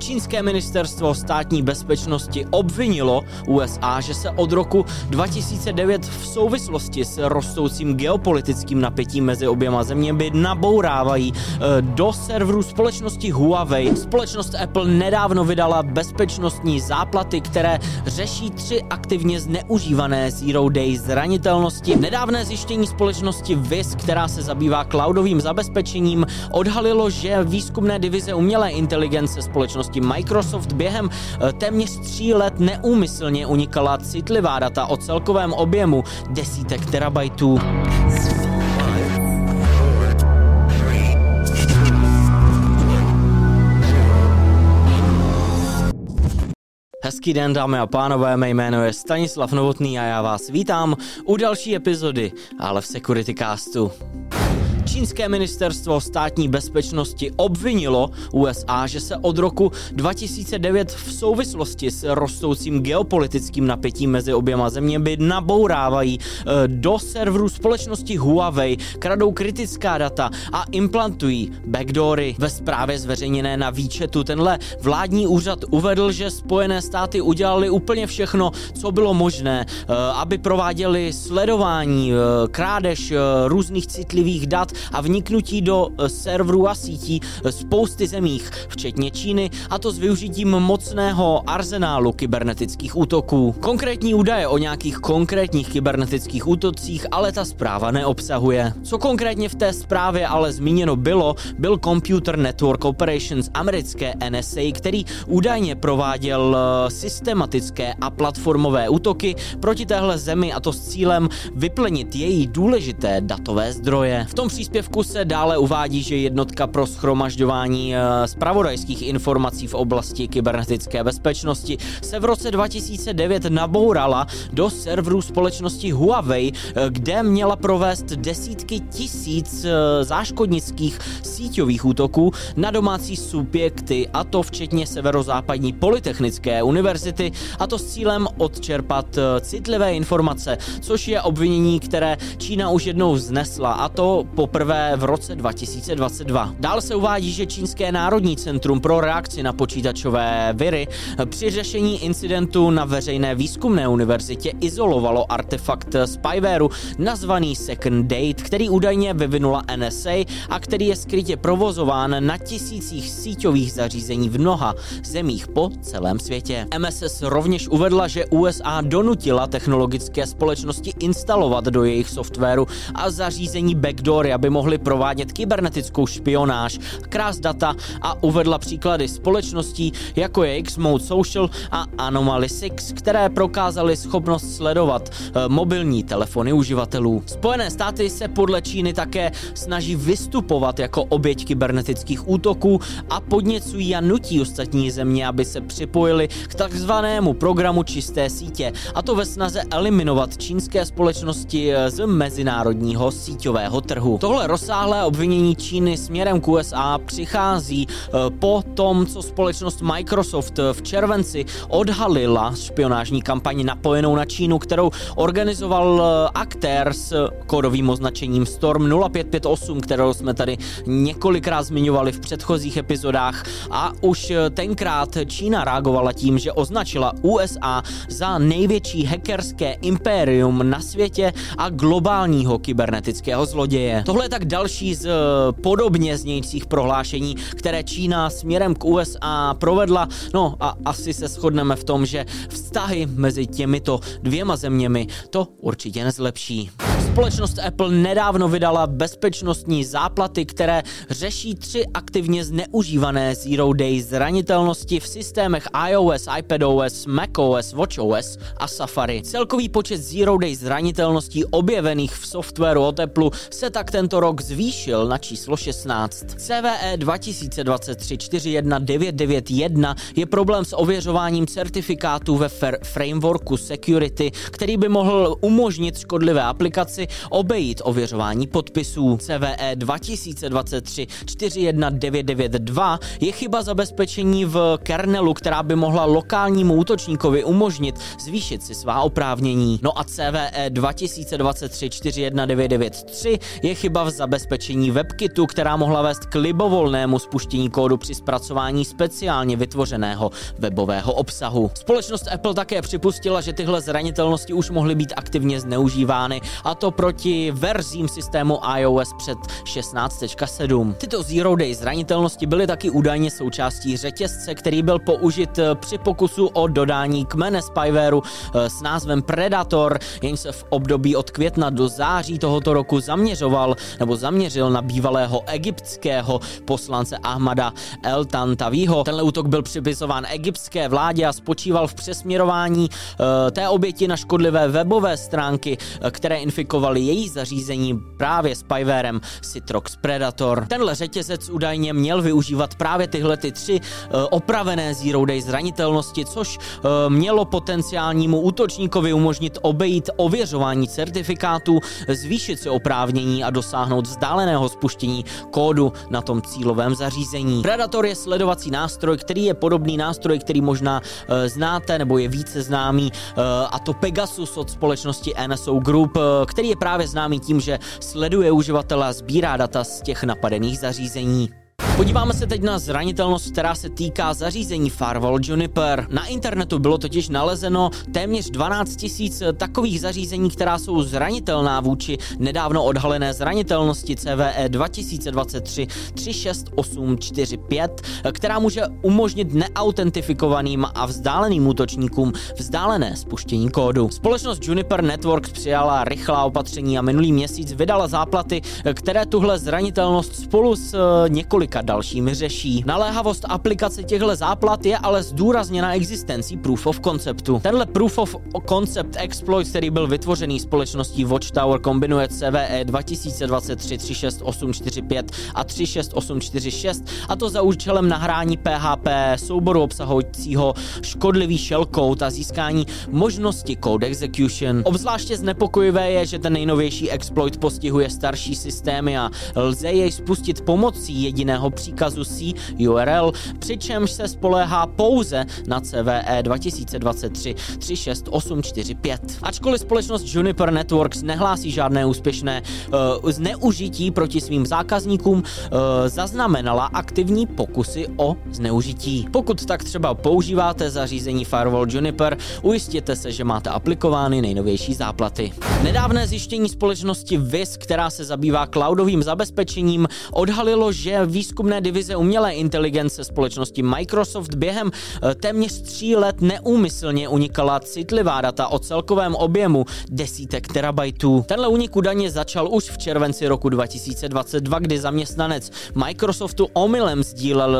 Čínské ministerstvo státní bezpečnosti obvinilo USA, že se od roku 2009 v souvislosti s rostoucím geopolitickým napětím mezi oběma zeměmi nabourávají eh, do serverů společnosti Huawei. Společnost Apple nedávno vydala bezpečnostní záplaty, které řeší tři aktivně zneužívané Zero Day zranitelnosti. Nedávné zjištění společnosti VIS, která se zabývá cloudovým zabezpečením, odhalilo, že výzkumné divize umělé inteligence společnosti Microsoft během eh, téměř tří let neúmyslně unikala citlivá data o celkovém objemu desítek terabajtů. Hezký den, dámy a pánové, mé jméno je Stanislav Novotný a já vás vítám u další epizody, ale v Security Castu. Čínské ministerstvo státní bezpečnosti obvinilo USA, že se od roku 2009 v souvislosti s rostoucím geopolitickým napětím mezi oběma zeměmi nabourávají eh, do serverů společnosti Huawei, kradou kritická data a implantují backdoory. Ve zprávě zveřejněné na výčetu tenhle vládní úřad uvedl, že Spojené státy udělali úplně všechno, co bylo možné, eh, aby prováděli sledování, eh, krádež různých citlivých dat a vniknutí do eh, serverů a sítí eh, spousty zemích, včetně Číny, a to s využitím mocného arzenálu kybernetických útoků. Konkrétní údaje o nějakých konkrétních kybernetických útocích ale ta zpráva neobsahuje. Co konkrétně v té zprávě ale zmíněno bylo, byl Computer Network Operations americké NSA, který údajně prováděl eh, systematické a platformové útoky proti téhle zemi a to s cílem vyplenit její důležité datové zdroje. V tom příspěvku se dále uvádí, že jednotka pro schromažďování eh, informací v oblasti kybernetické bezpečnosti. Se v roce 2009 nabourala do serverů společnosti Huawei, eh, kde měla provést desítky tisíc eh, záškodnických síťových útoků na domácí subjekty, a to včetně severozápadní polytechnické univerzity, a to s cílem odčerpat citlivé informace, což je obvinění, které Čína už jednou znesla, a to poprvé v roce 2022. Dál se uvádí, že Čínské národní centrum pro reakci na počítačové viry při řešení incidentu na veřejné výzkumné univerzitě izolovalo artefakt spywareu nazvaný Second Date, který údajně vyvinula NSA a který je skrytě provozován na tisících síťových zařízení v mnoha zemích po celém světě. MSS rovněž uvedla, že USA donutila technologické společnosti instalovat do jejich softwaru a zařízení backdoory, aby mohli provádět kybernetickou špionáž, krás data a uvedla příklady společností, jako je Xmode Social a Anomaly 6, které prokázaly schopnost sledovat e, mobilní telefony uživatelů. Spojené státy se podle Číny také snaží vystupovat jako oběť kybernetických útoků a podněcují a nutí ostatní země, aby se připojili k takzvanému programu čisté sítě, a to ve snaze eliminovat čínské společnosti eh, z mezinárodního síťového trhu. Tohle rozsáhlé obvinění Číny směrem k USA přichází eh, po tom, co společnost Microsoft eh, v červenci odhalila špionážní kampaň napojenou na Čínu, kterou organizoval eh, aktér s kódovým označením Storm 0558, kterou jsme tady několikrát zmiňovali v předchozích epizodách a už tenkrát Čína reagovala tím, že označila USA za největší hackerské impérium na světě a globálního kybernetického zloděje. Tohle je tak další z eh, podobně znějících prohlášení, které Čína směrem k USA provedla. No a asi se shodneme v tom, že vztahy mezi těmito dvěma zeměmi to určitě nezlepší. Společnost Apple nedávno vydala bezpečnostní záplaty, které řeší tři aktivně zneužívané Zero Day zranitelnosti v systémech iOS, iPadOS, macOS, watchOS a Safari. Celkový počet Zero Day zranitelností objevených v softwaru od Apple se tak tento rok zvýšil na číslo 16. CVE 2023 41991 je problém s ověřováním certifikátů ve frameworku Security, který by mohl umožnit škodlivé aplikaci obejít ověřování podpisů. CVE 2023 41992 je chyba zabezpečení v kernelu, která by mohla lokálnímu útočníkovi umožnit zvýšit si svá oprávnění. No a CVE 2023 41993 je chyba v zabezpečení WebKitu, která mohla vést k libovolnému spuštění kódu při zpracování speciálně vytvořeného webového obsahu. Společnost Apple také připustila, že tyhle zranitelnosti už mohly být aktivně zneužívány, a to proti verzím systému iOS před 16.7. Tyto Zero Day zranitelnosti byly taky údajně součástí řetězce, který byl použit při pokusu o dodání kmene spywareu eh, s názvem Predator, jenž se v období od května do září tohoto roku zaměřoval nebo zaměřil na bývalého egyptského poslance Ahmada El Tantavího. Tenhle útok byl připisován egyptské vládě a spočíval v přesměrování uh, té oběti na škodlivé webové stránky, které infikovaly její zařízení právě spywarem Citrox Predator. Tenhle řetězec údajně měl využívat právě tyhle ty tři uh, opravené Zero Day zranitelnosti, což uh, mělo potenciálnímu útočníkovi umožnit obejít ověřování certifikátů, zvýšit si oprávnění a dosáhnout vzdáleného spuštění kódu na tom cílovém zařízení. Predator je sledovací nástroj, který je podobný nástroj, který možná uh, znáte nebo je více známý, a to Pegasus od společnosti NSO Group, který je právě známý tím, že sleduje uživatele a sbírá data z těch napadených zařízení. Podíváme se teď na zranitelnost, která se týká zařízení Firewall Juniper. Na internetu bylo totiž nalezeno téměř 12 tisíc takových zařízení, která jsou zranitelná vůči nedávno odhalené zranitelnosti CVE 2023 36845, která může umožnit neautentifikovaným a vzdáleným útočníkům vzdálené spuštění kódu. Společnost Juniper Networks přijala rychlá opatření a minulý měsíc vydala záplaty, které tuhle zranitelnost spolu s několika dalšími řeší. Naléhavost aplikace těchto záplat je ale zdůrazněna existencí Proof of Conceptu. Tenhle Proof of Concept exploit, který byl vytvořený společností Watchtower, kombinuje CVE 2023 36845 a 36846 a to za účelem nahrání PHP souboru obsahujícího škodlivý shellcode a získání možnosti code execution. Obzvláště znepokojivé je, že ten nejnovější exploit postihuje starší systémy a lze jej spustit pomocí jediného příkazu C URL, přičemž se spoléhá pouze na CVE 2023 36845. Ačkoliv společnost Juniper Networks nehlásí žádné úspěšné uh, zneužití proti svým zákazníkům, uh, zaznamenala aktivní pokusy o zneužití. Pokud tak třeba používáte zařízení Firewall Juniper, ujistěte se, že máte aplikovány nejnovější záplaty. Nedávné zjištění společnosti VIS, která se zabývá cloudovým zabezpečením, odhalilo, že výzkum výzkumné divize umělé inteligence společnosti Microsoft během eh, téměř tří let neúmyslně unikala citlivá data o celkovém objemu desítek terabajtů. Tenhle únik údajně začal už v červenci roku 2022, kdy zaměstnanec Microsoftu omylem sdílel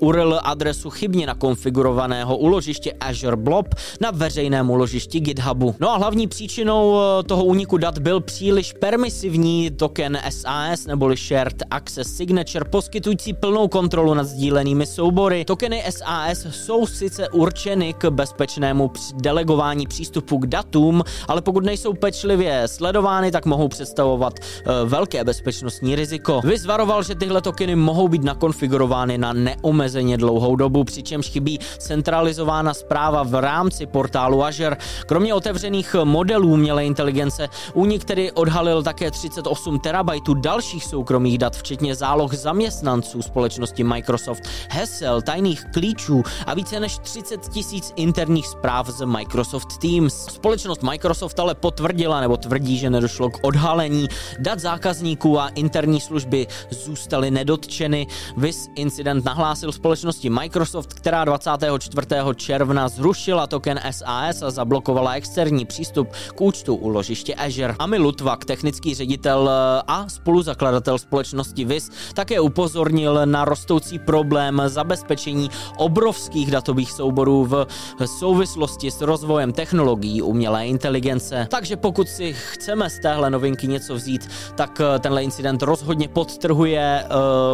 uh, URL adresu chybně nakonfigurovaného uložiště Azure Blob na veřejném uložišti GitHubu. No a hlavní příčinou uh, toho úniku dat byl příliš permisivní token SAS neboli Shared Access Signature poskytující plnou kontrolu nad sdílenými soubory. Tokeny SAS jsou sice určeny k bezpečnému delegování přístupu k datům, ale pokud nejsou pečlivě sledovány, tak mohou představovat uh, velké bezpečnostní riziko. Vyzvaroval, že tyhle tokeny mohou být nakonfigurovány na neomezeně dlouhou dobu, přičemž chybí centralizovaná zpráva v rámci portálu Azure. Kromě otevřených modelů umělé inteligence, únik tedy odhalil také 38 terabajtů dalších soukromých dat, včetně záloh zaměstnanců společnosti Microsoft, hesel, tajných klíčů a více než 30 tisíc interních zpráv z Microsoft Teams. Společnost Microsoft ale potvrdila nebo tvrdí, že nedošlo k odhalení dat zákazníků a interní služby zůstaly nedotčeny. Vis incident nahlásil společnosti Microsoft, která 24. června zrušila token SAS a zablokovala externí přístup k účtu u ložiště Azure. Ami Lutvak, technický ředitel a spoluzakladatel společnosti Vis, také upozornil upozornil na rostoucí problém zabezpečení obrovských datových souborů v souvislosti s rozvojem technologií umělé inteligence. Takže pokud si chceme z téhle novinky něco vzít, tak eh, tenhle incident rozhodně podtrhuje uh,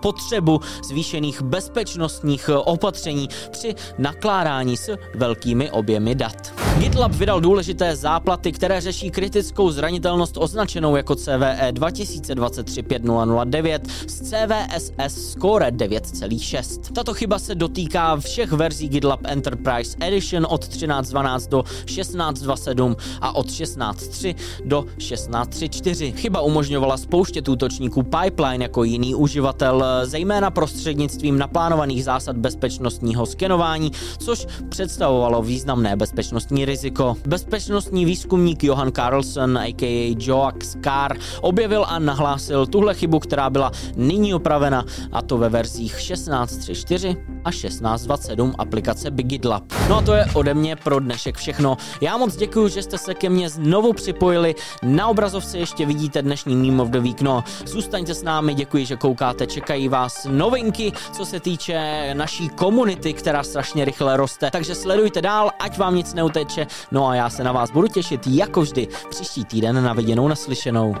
potřebu zvýšených bezpečnostních opatření při nakládání s velkými objemy dat. GitLab vydal důležité záplaty, které řeší kritickou zranitelnost označenou jako CVE 2023-5009 s CVSS score 9,6. Tato chyba se dotýká všech verzí GitLab Enterprise Edition od 13.12 do 16.27 a od 16.3 do 16.3.4. Chyba umožňovala spouštět útočníků pipeline jako jiný uživatel, zejména prostřednictvím naplánovaných zásad bezpečnostního skenování, což představovalo významné bezpečnostní riziko. Bezpečnostní výzkumník Johan Carlson, a.k.a. Joax Carr, objevil a nahlásil tuhle chybu, která byla nyní opravena, a to ve verzích 16.3.4 a 16.27 aplikace BigGitLab. No a to je ode mě pro dnešek všechno. Já moc děkuji, že jste se ke mně znovu připojili. Na obrazovce ještě vidíte dnešní Meme of the Week. No, zůstaňte s námi, děkuji, že koukáte. Čekají vás novinky, co se týče naší komunity, která strašně rychle roste. Takže sledujte dál, ať vám nic neuteče. No a já se na vás budu těšit jako vždy příští týden na viděnou naslyšenou.